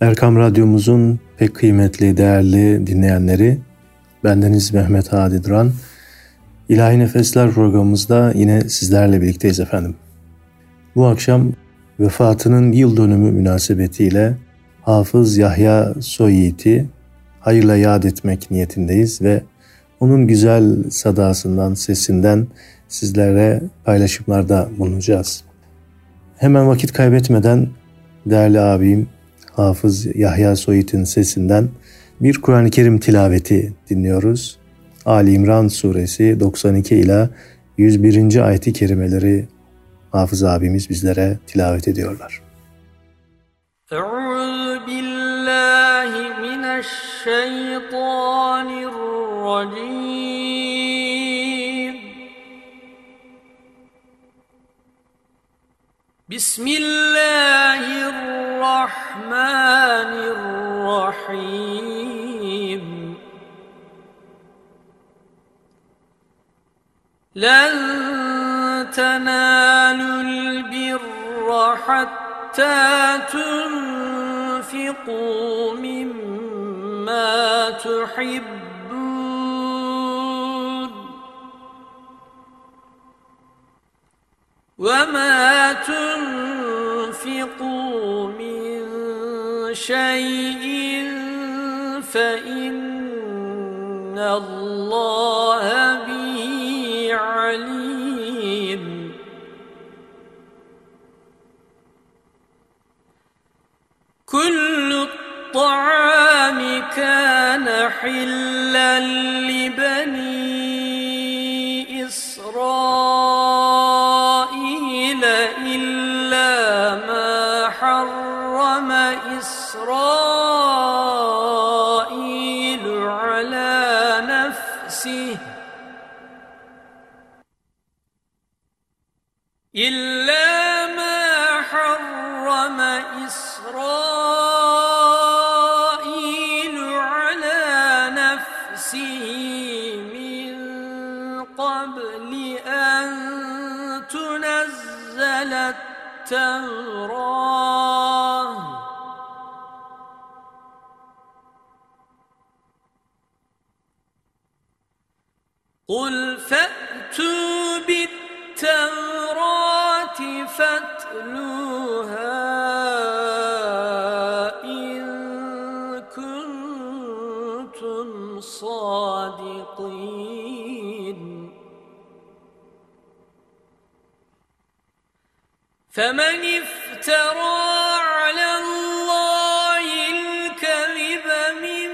Erkam Radyomuzun pek kıymetli, değerli dinleyenleri, bendeniz Mehmet Hadi Duran. İlahi Nefesler programımızda yine sizlerle birlikteyiz efendim. Bu akşam vefatının yıl dönümü münasebetiyle Hafız Yahya Soyit'i hayırla yad etmek niyetindeyiz ve onun güzel sadasından, sesinden sizlere paylaşımlarda bulunacağız. Hemen vakit kaybetmeden değerli abim Hafız Yahya Soyit'in sesinden bir Kur'an-ı Kerim tilaveti dinliyoruz. Ali İmran suresi 92 ila 101. ayeti kerimeleri Hafız abimiz bizlere tilavet ediyorlar. Euzu بسم الله الرحمن الرحيم. لن تنالوا البر حتى تنفقوا مما تحبون وما تنفقوا من شيء فإن الله به عليم كل الطعام كان حلا لبني إسرائيل فمن افترى على الله الكذب من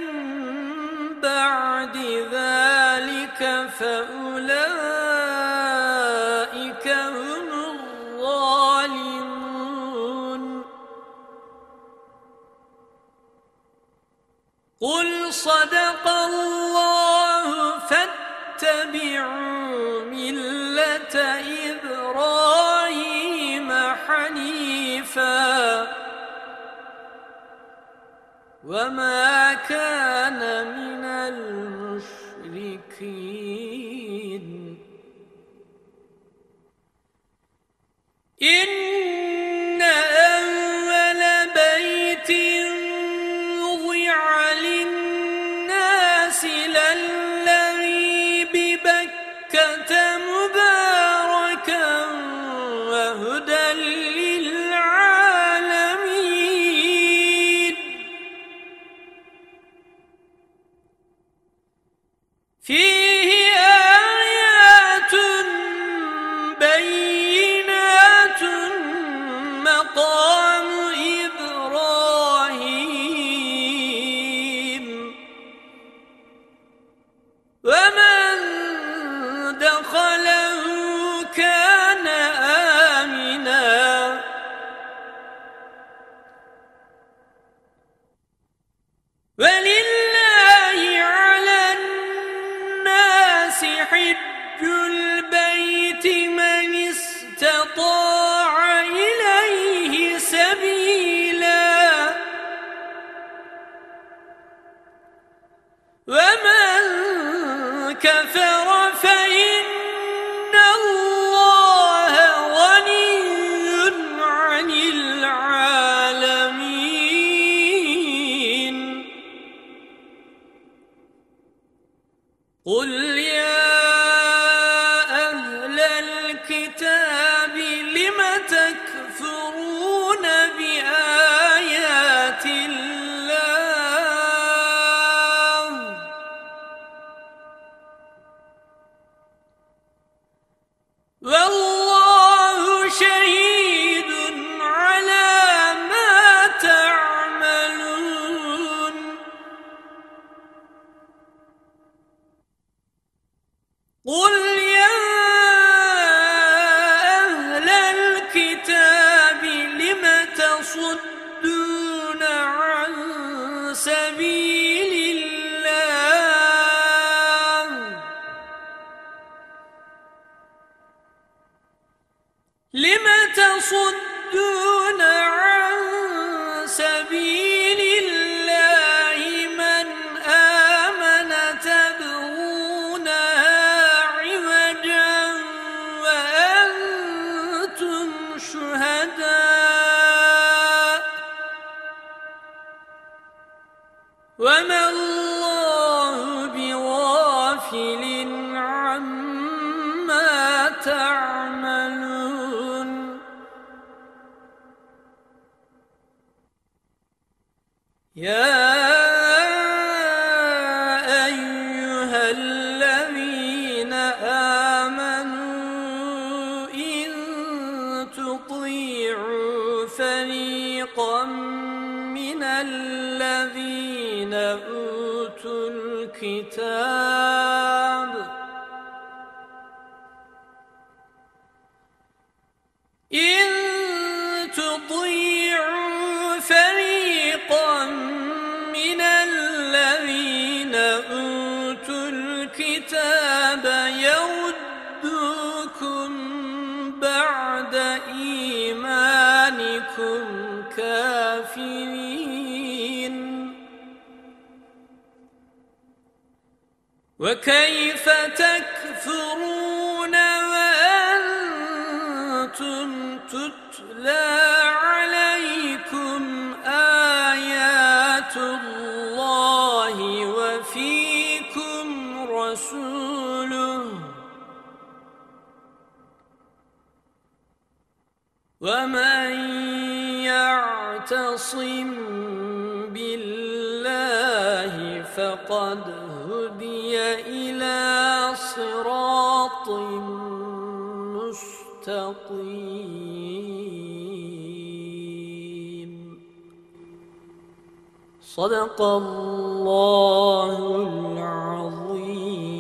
بعد ذلك فأولئك حنيفا وما كان من المشركين. إن الناس حج البيت من استطاع. ومن يعتصم بالله فقد هدي إلى صراط مستقيم صدق الله العظيم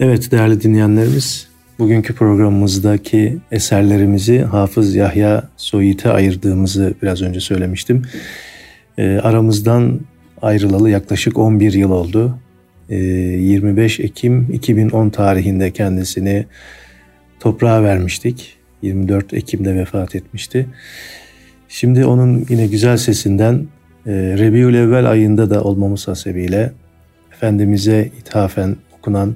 Evet değerli dinleyenlerimiz, bugünkü programımızdaki eserlerimizi Hafız Yahya Soyit'e ayırdığımızı biraz önce söylemiştim. Ee, aramızdan ayrılalı yaklaşık 11 yıl oldu. Ee, 25 Ekim 2010 tarihinde kendisini toprağa vermiştik. 24 Ekim'de vefat etmişti. Şimdi onun yine güzel sesinden e, Rebiül ayında da olmamız hasebiyle Efendimiz'e ithafen okunan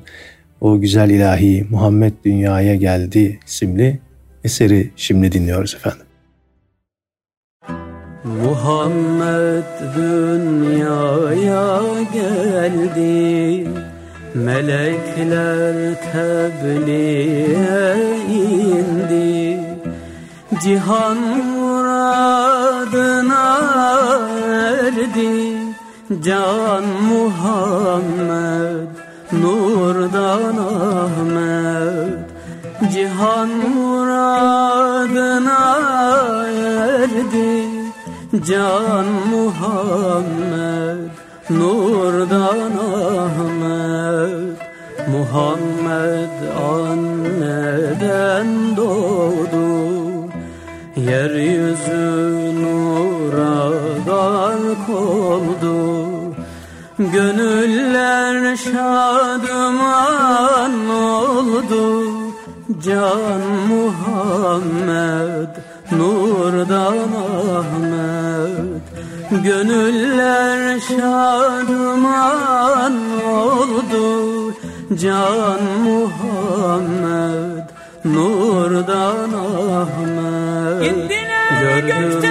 o güzel ilahi Muhammed Dünyaya Geldi isimli eseri şimdi dinliyoruz efendim. Muhammed dünyaya geldi Melekler tebliğe indi Cihan muradına erdi Can Muhammed Nurdan Ahmet Cihan muradına erdi. Can Muhammed Nurdan Ahmet Muhammed anneden doğdu. Yeryüzü nura gark oldu Gönüller şadıman oldu Can Muhammed Nurdan Ahmet Gönüller şadıman oldu Can Muhammed Nurdan Ahmet İndiler gökten melekler.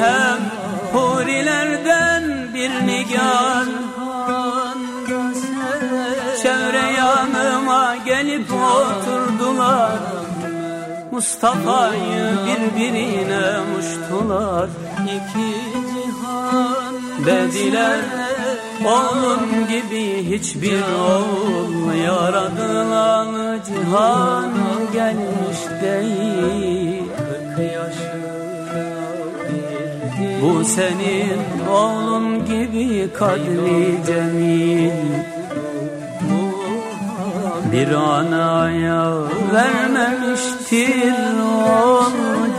hem hurilerden bir nigar. Çevre yanıma gelip oturdular. Mustafa'yı birbirine muştular İki cihan dediler Oğlum gibi hiçbir oğul yaradılan cihan gelmiş değil Bu senin oğlun gibi kadri cemil. Bir anaya vermemiştir o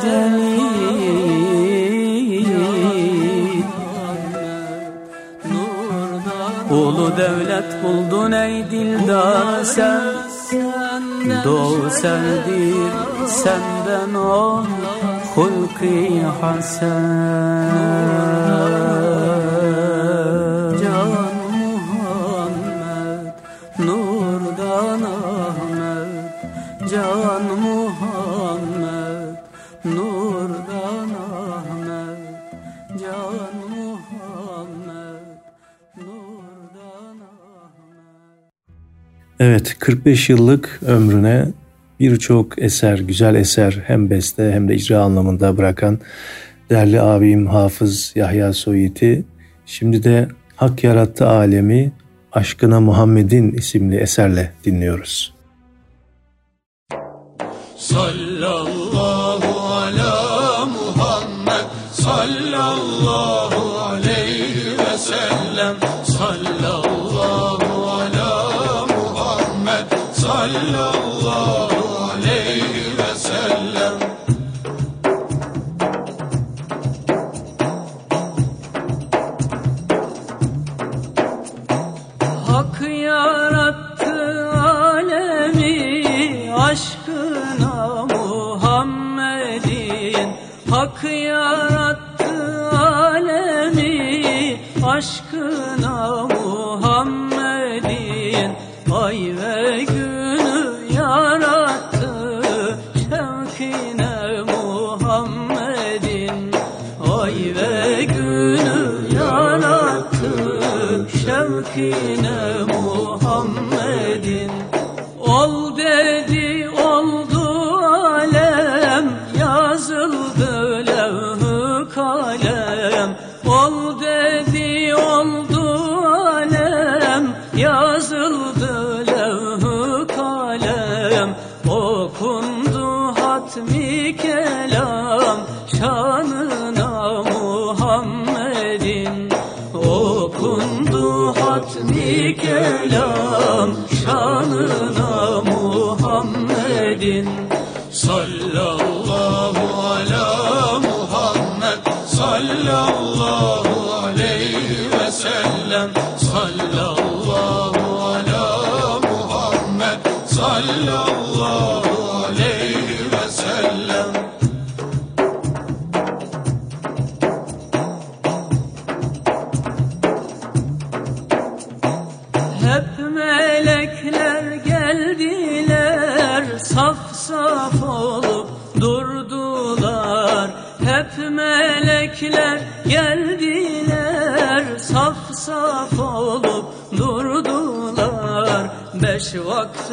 celil Ulu devlet buldun ey dildar sen Doğu sendir senden ol Hulki hasen Can Muhammed Nurdan Ahmet Can Muhammed Nurdan Ahmet Can Evet 45 yıllık ömrüne birçok eser, güzel eser hem beste hem de icra anlamında bırakan değerli abim Hafız Yahya Soyit'i şimdi de Hak Yarattı Alemi Aşkına Muhammed'in isimli eserle dinliyoruz. Sallallahu ala Muhammed sallallahu aleyhi ve sellem sallallahu ala Muhammed sallallahu sellem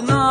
não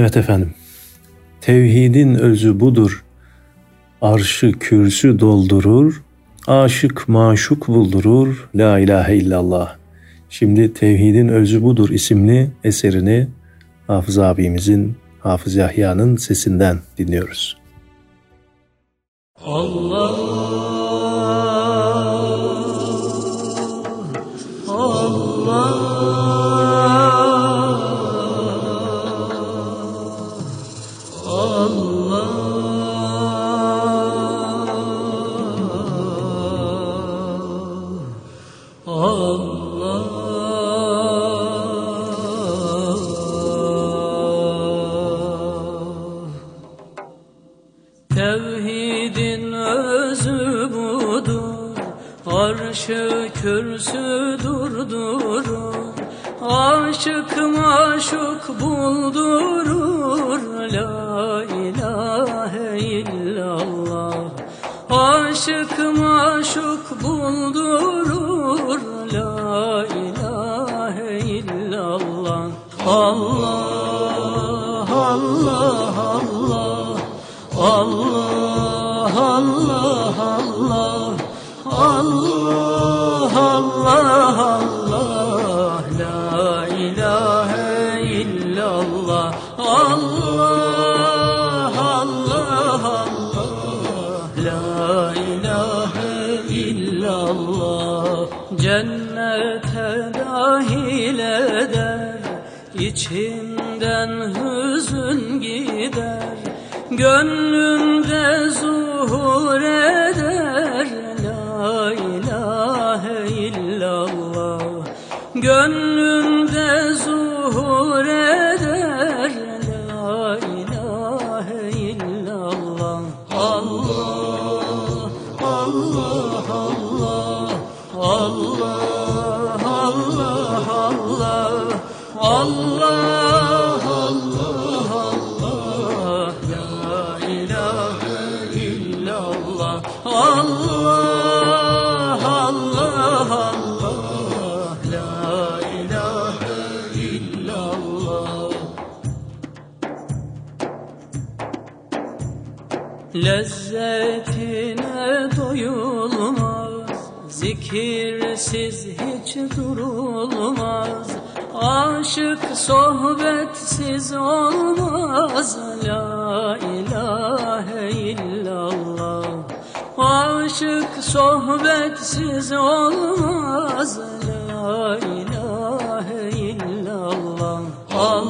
Evet efendim. Tevhidin özü budur. Arşı kürsü doldurur. Aşık maşuk buldurur. La ilahe illallah. Şimdi Tevhidin Özü Budur isimli eserini Hafız abimizin, Hafız Yahya'nın sesinden dinliyoruz. Allah buldurur. La ilahe illallah. Aşık maşuk buldurur. 根。Lezzetine doyulmaz Zikirsiz hiç durulmaz. Aşık sohbetsiz olmaz. La ilahe illallah. Aşık sohbetsiz olmaz. La ilahe illallah. Allah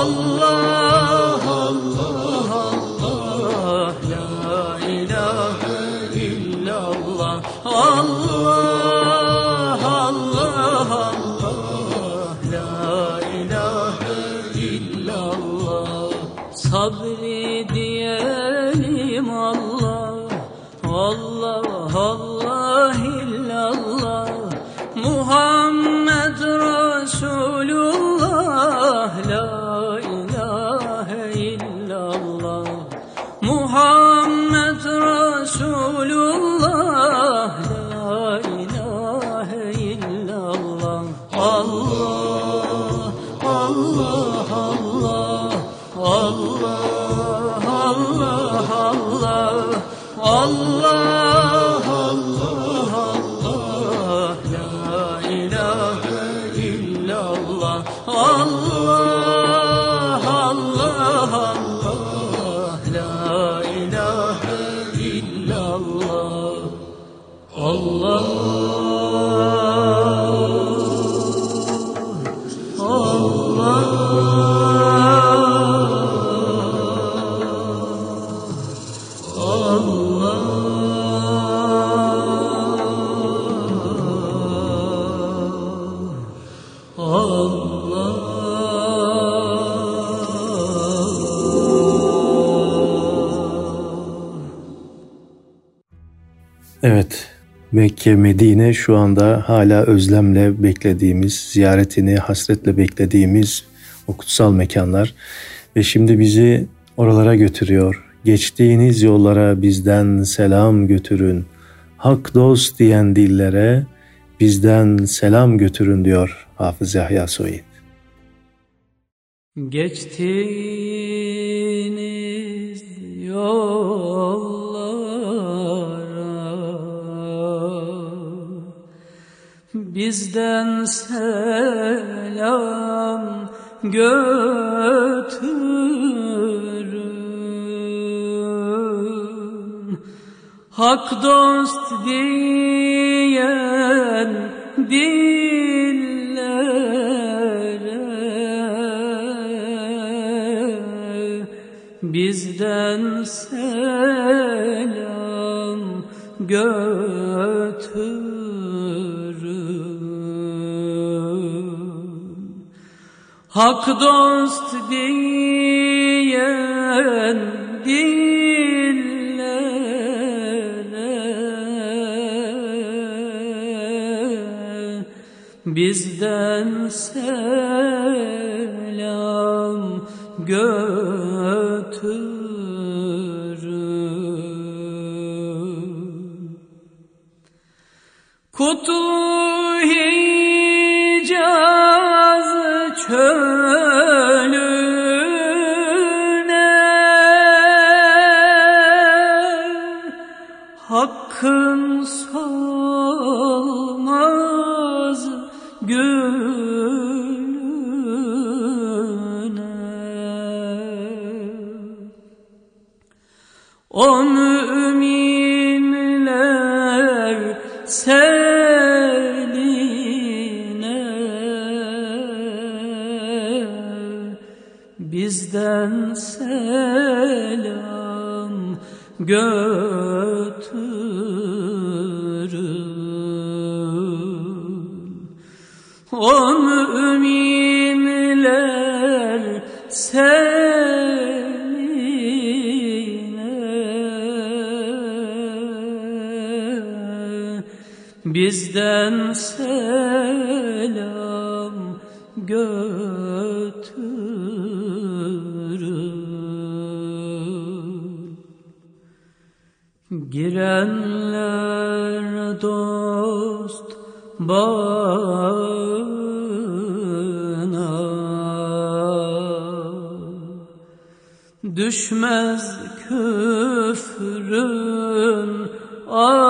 Allah Mekke, Medine şu anda hala özlemle beklediğimiz, ziyaretini hasretle beklediğimiz o kutsal mekanlar ve şimdi bizi oralara götürüyor. Geçtiğiniz yollara bizden selam götürün. Hak dost diyen dillere bizden selam götürün diyor Hafız Yahya Soyit. Geçtiğiniz bizden selam götürün. Hak dost diyen dillere bizden selam götürün Hak dost diyen dillere bizden selam götürün. Kutlu bizden selam götürün girenler dost bağına. Düşmez küfrün ağına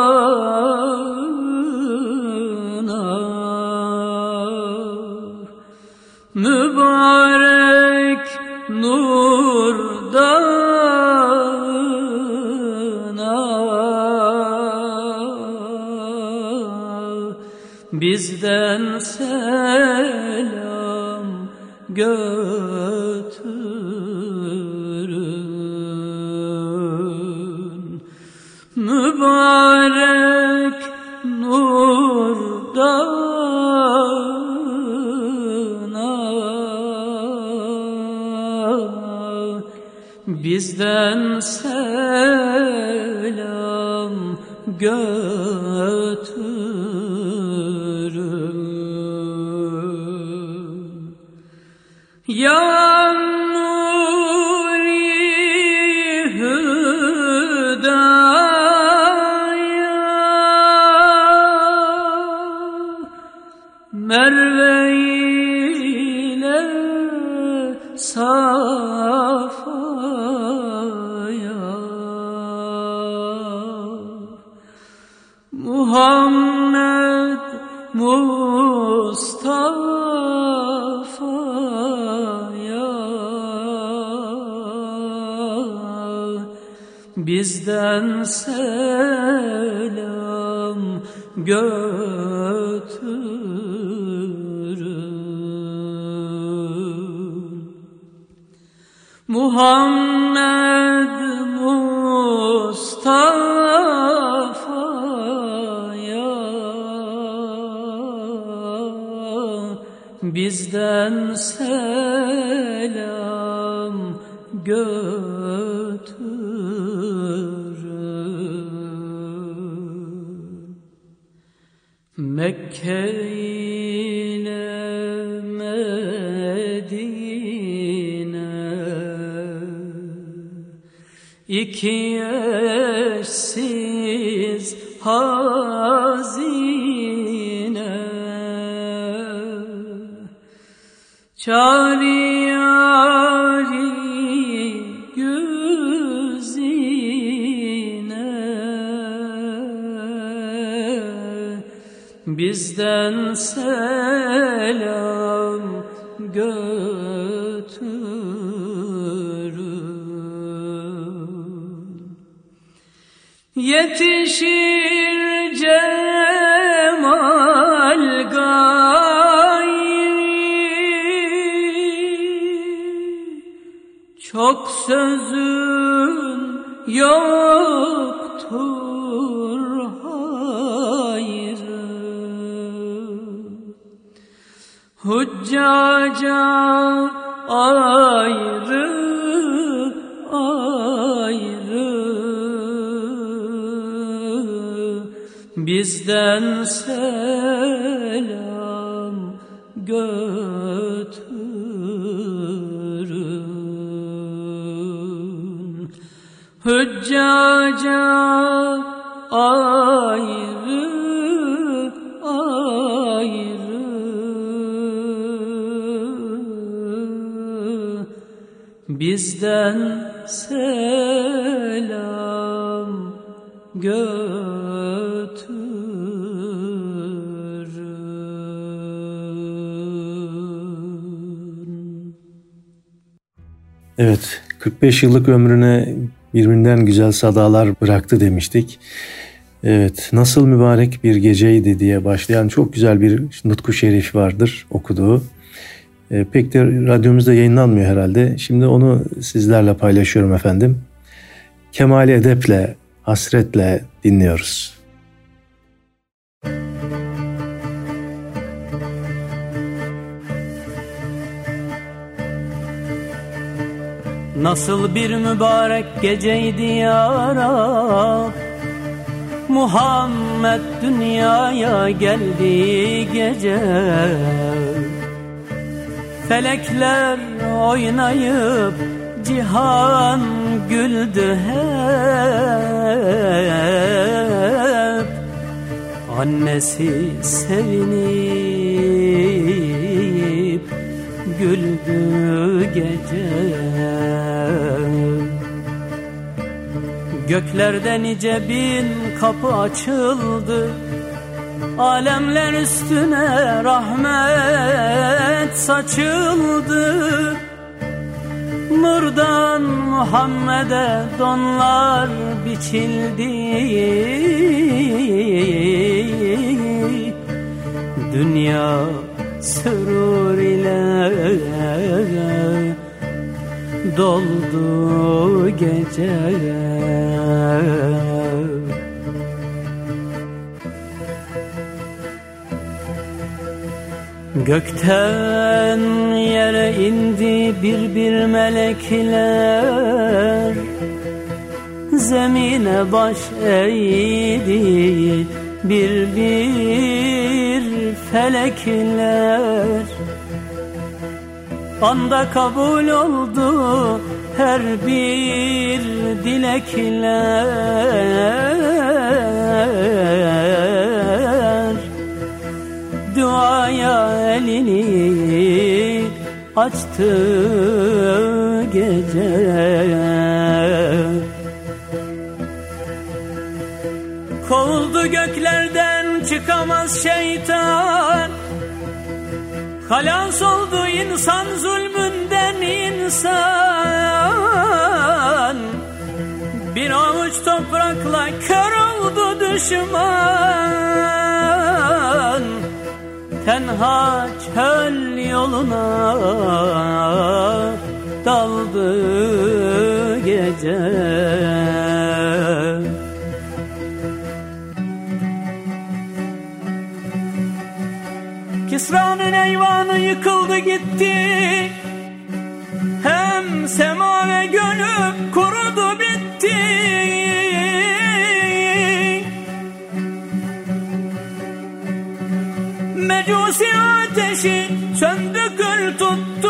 bizden selam götürün. Yetişir cemal gayri. Çok sözün yoktur Hüccaca ayrı ayrı. Bizden selam götürün. Hüccaca ayrı Bizden selam götürün Evet, 45 yıllık ömrüne birbirinden güzel sadalar bıraktı demiştik. Evet, nasıl mübarek bir geceydi diye başlayan çok güzel bir nutku şerif vardır okuduğu. E, pek de radyomuzda yayınlanmıyor herhalde. Şimdi onu sizlerle paylaşıyorum efendim. kemali edeple, hasretle dinliyoruz. Nasıl bir mübarek geceydi ya Rab Muhammed dünyaya geldi gece Felekler oynayıp cihan güldü hep. Annesi sevinip güldü gece. Göklerde nice bin kapı açıldı Alemler üstüne rahmet saçıldı. Nurdan Muhammed'e donlar biçildi. Dünya sürur ile doldu gece Gökten yere indi bir bir melekler. Zemine baş eğdi bir bir felekler. Anda kabul oldu her bir dilekler Duaya elini açtı gece. Kovuldu göklerden çıkamaz şeytan. Halas oldu insan zulmünden insan. Bir avuç toprakla kör oldu düşman Tenha çöl yoluna daldı gece. Kisra'nın eyvanı yıkıldı gitti. Hem sema ve gönül kurudu bitti Mecusi ateşi söndü gül tuttu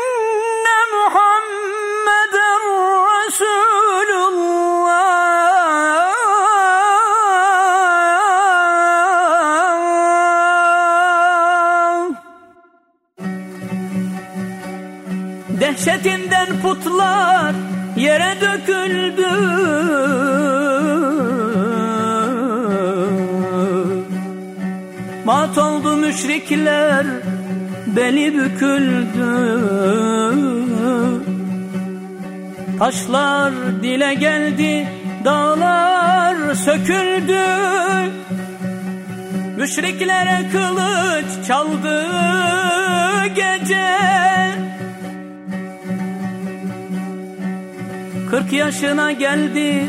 Dehşetinden putlar yere döküldü. Mat oldu müşrikler beli büküldü. Taşlar dile geldi dağlar söküldü. Müşriklere kılıç çaldı gece Kırk yaşına geldi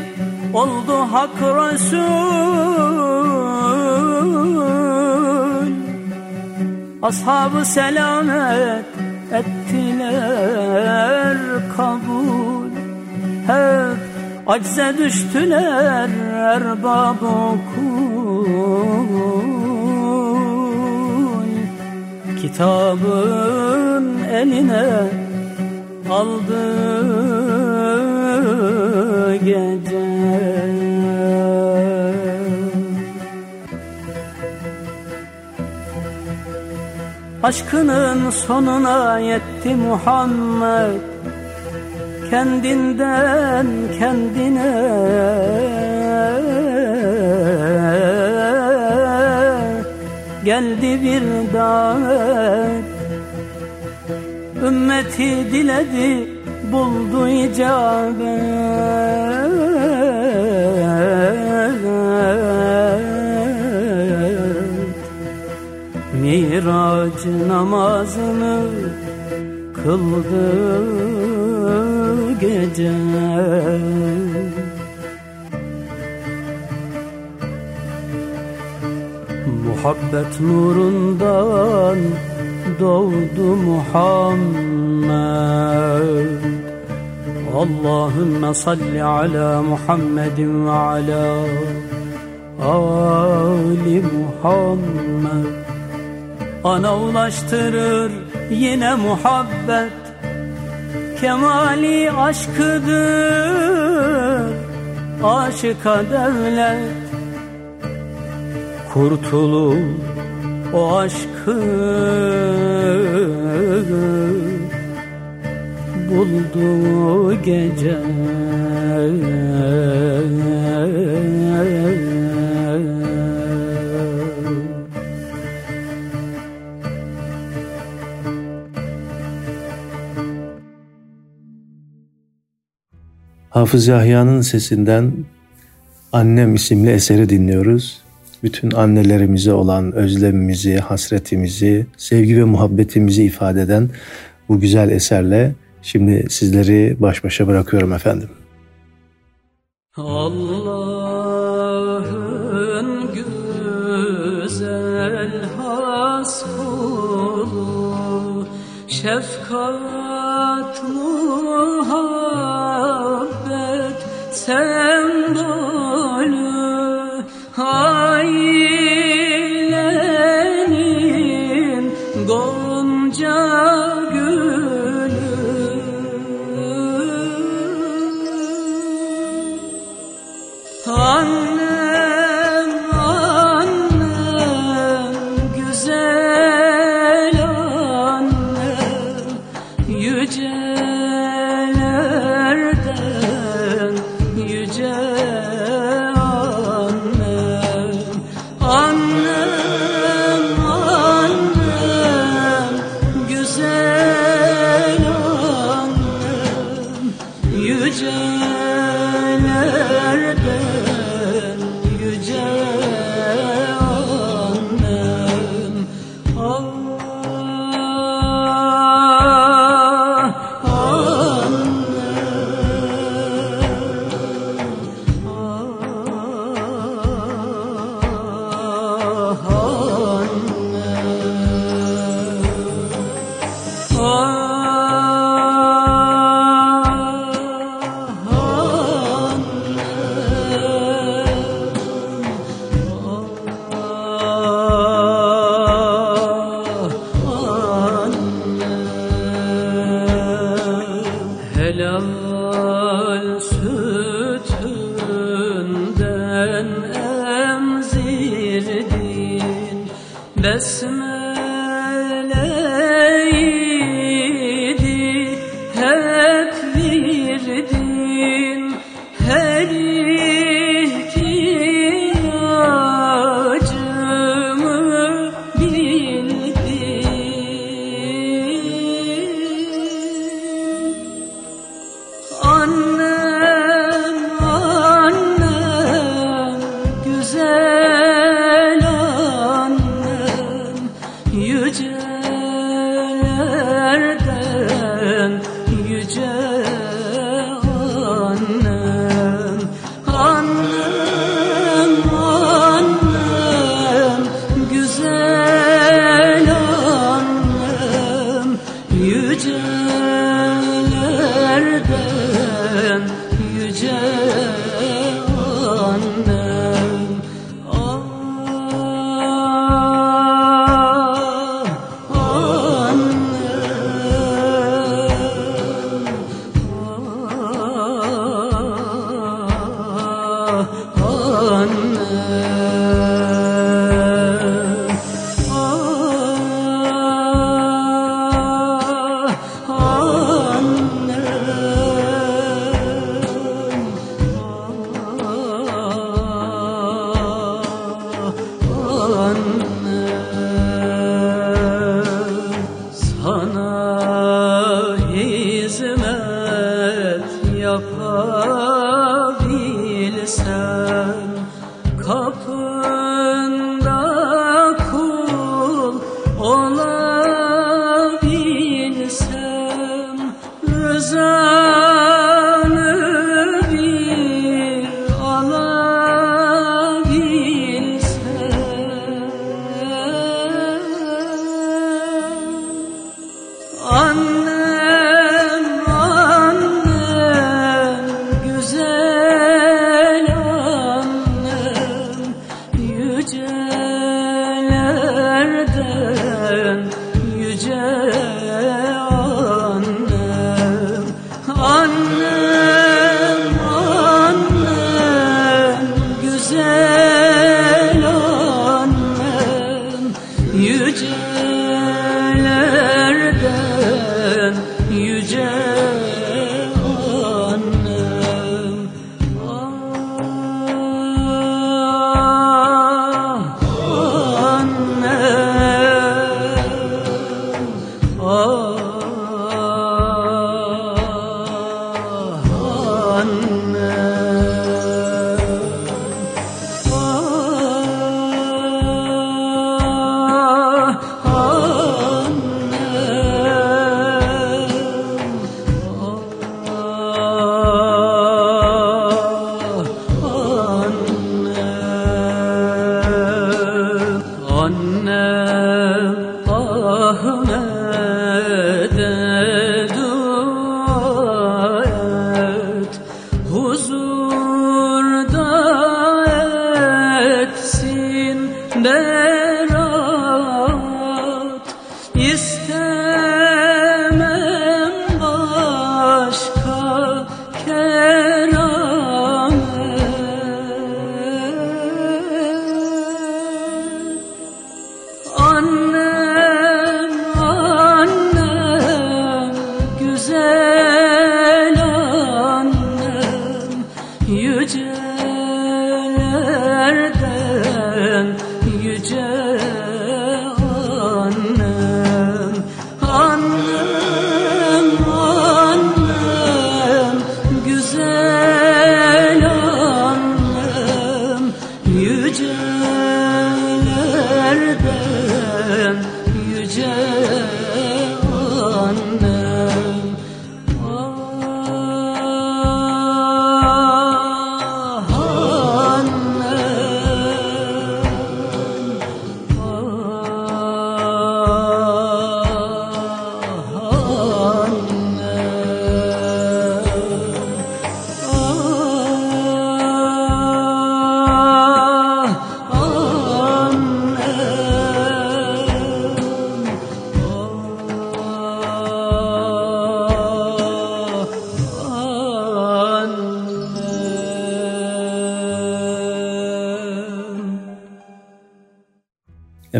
oldu hak Resul. Ashabı selamet ettiler kabul. Hep acze düştüler erbab kul Kitabın eline aldı gece Aşkının sonuna yetti Muhammed. Kendinden kendine. Geldi bir davet. Ümmeti diledi buldu icabet. Miraç namazını kıldı gece. Muhabbet nurundan doğdu Muhammed Allahümme salli ala Muhammedin ve ala Ali Muhammed. Ana ulaştırır yine muhabbet. Kemali aşkıdır Aşıka devlet. Kurtulur o aşkı buldu gece Hafız Yahya'nın sesinden Annem isimli eseri dinliyoruz. Bütün annelerimize olan özlemimizi, hasretimizi, sevgi ve muhabbetimizi ifade eden bu güzel eserle şimdi sizleri baş başa bırakıyorum efendim. Allah'ın yücelerden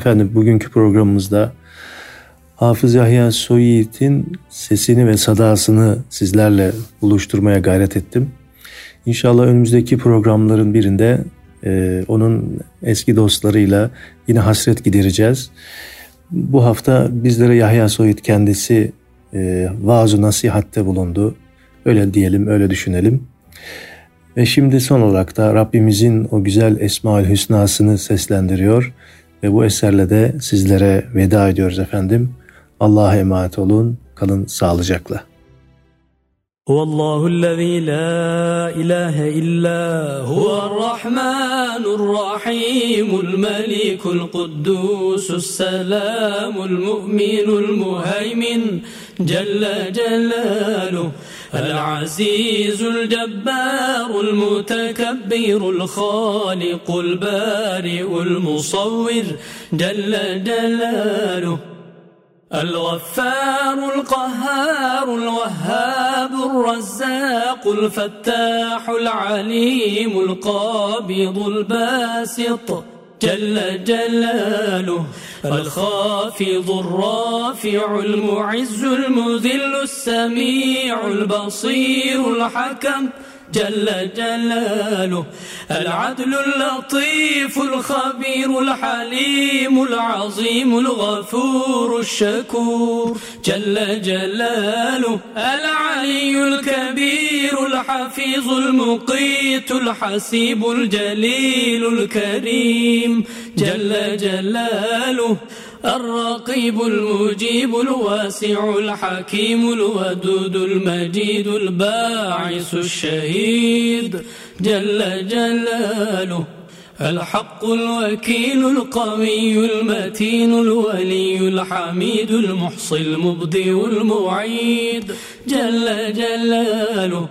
Efendim bugünkü programımızda Hafız Yahya Soyit'in sesini ve sadasını sizlerle buluşturmaya gayret ettim. İnşallah önümüzdeki programların birinde e, onun eski dostlarıyla yine hasret gidereceğiz. Bu hafta bizlere Yahya Soyit kendisi e, vaaz nasihatte bulundu. Öyle diyelim, öyle düşünelim. Ve şimdi son olarak da Rabbimizin o güzel Esmaül Hüsna'sını seslendiriyor ve bu eserle de sizlere veda ediyoruz efendim. Allah'a emanet olun, kalın sağlıcakla. هو الله الذي لا إله إلا هو الرحمن الرحيم الملك القدوس السلام المؤمن المهيمن جل جلاله العزيز الجبار المتكبر الخالق البارئ المصور جل جلاله الغفار القهار الوهاب الرزاق الفتاح العليم القابض الباسط جل جلاله الخافض الرافع المعز المذل السميع البصير الحكم. جل جلاله. العدل اللطيف الخبير الحليم العظيم الغفور الشكور. جل جلاله. العلي الكبير الحفيظ المقيت الحسيب الجليل الكريم. جل جلاله. الرقيب المجيب الواسع الحكيم الودود المجيد الباعث الشهيد. جل جلاله الحق الوكيل القوي المتين الولي الحميد المحصي المبدئ المعيد جل جلاله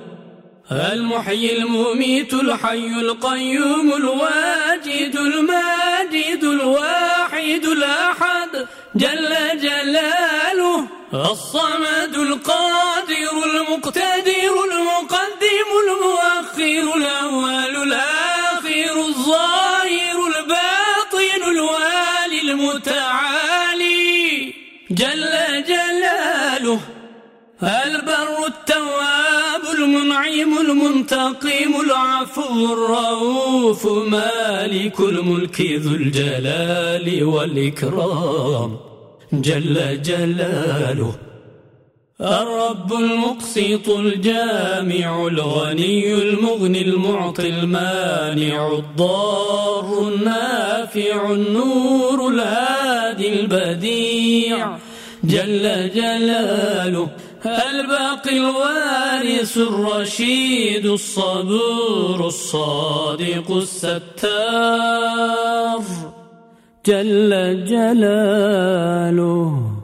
المحيي المميت الحي القيوم الواجد الماجد الواحد الأحد جل جلاله الصمد القادر المقتدر المقدم المؤخر الأول الآخر الظاهر الباطن الوالي المتعالي جل جلاله البر المنعم المنتقم العفو الرؤوف مالك الملك ذو الجلال والإكرام. جل جلاله. الرب المقسط الجامع الغني المغني المعطي المانع الضار النافع النور الهادي البديع. جل جلاله. الباقي الوارث الرشيد الصبور الصادق الستار. جل جلاله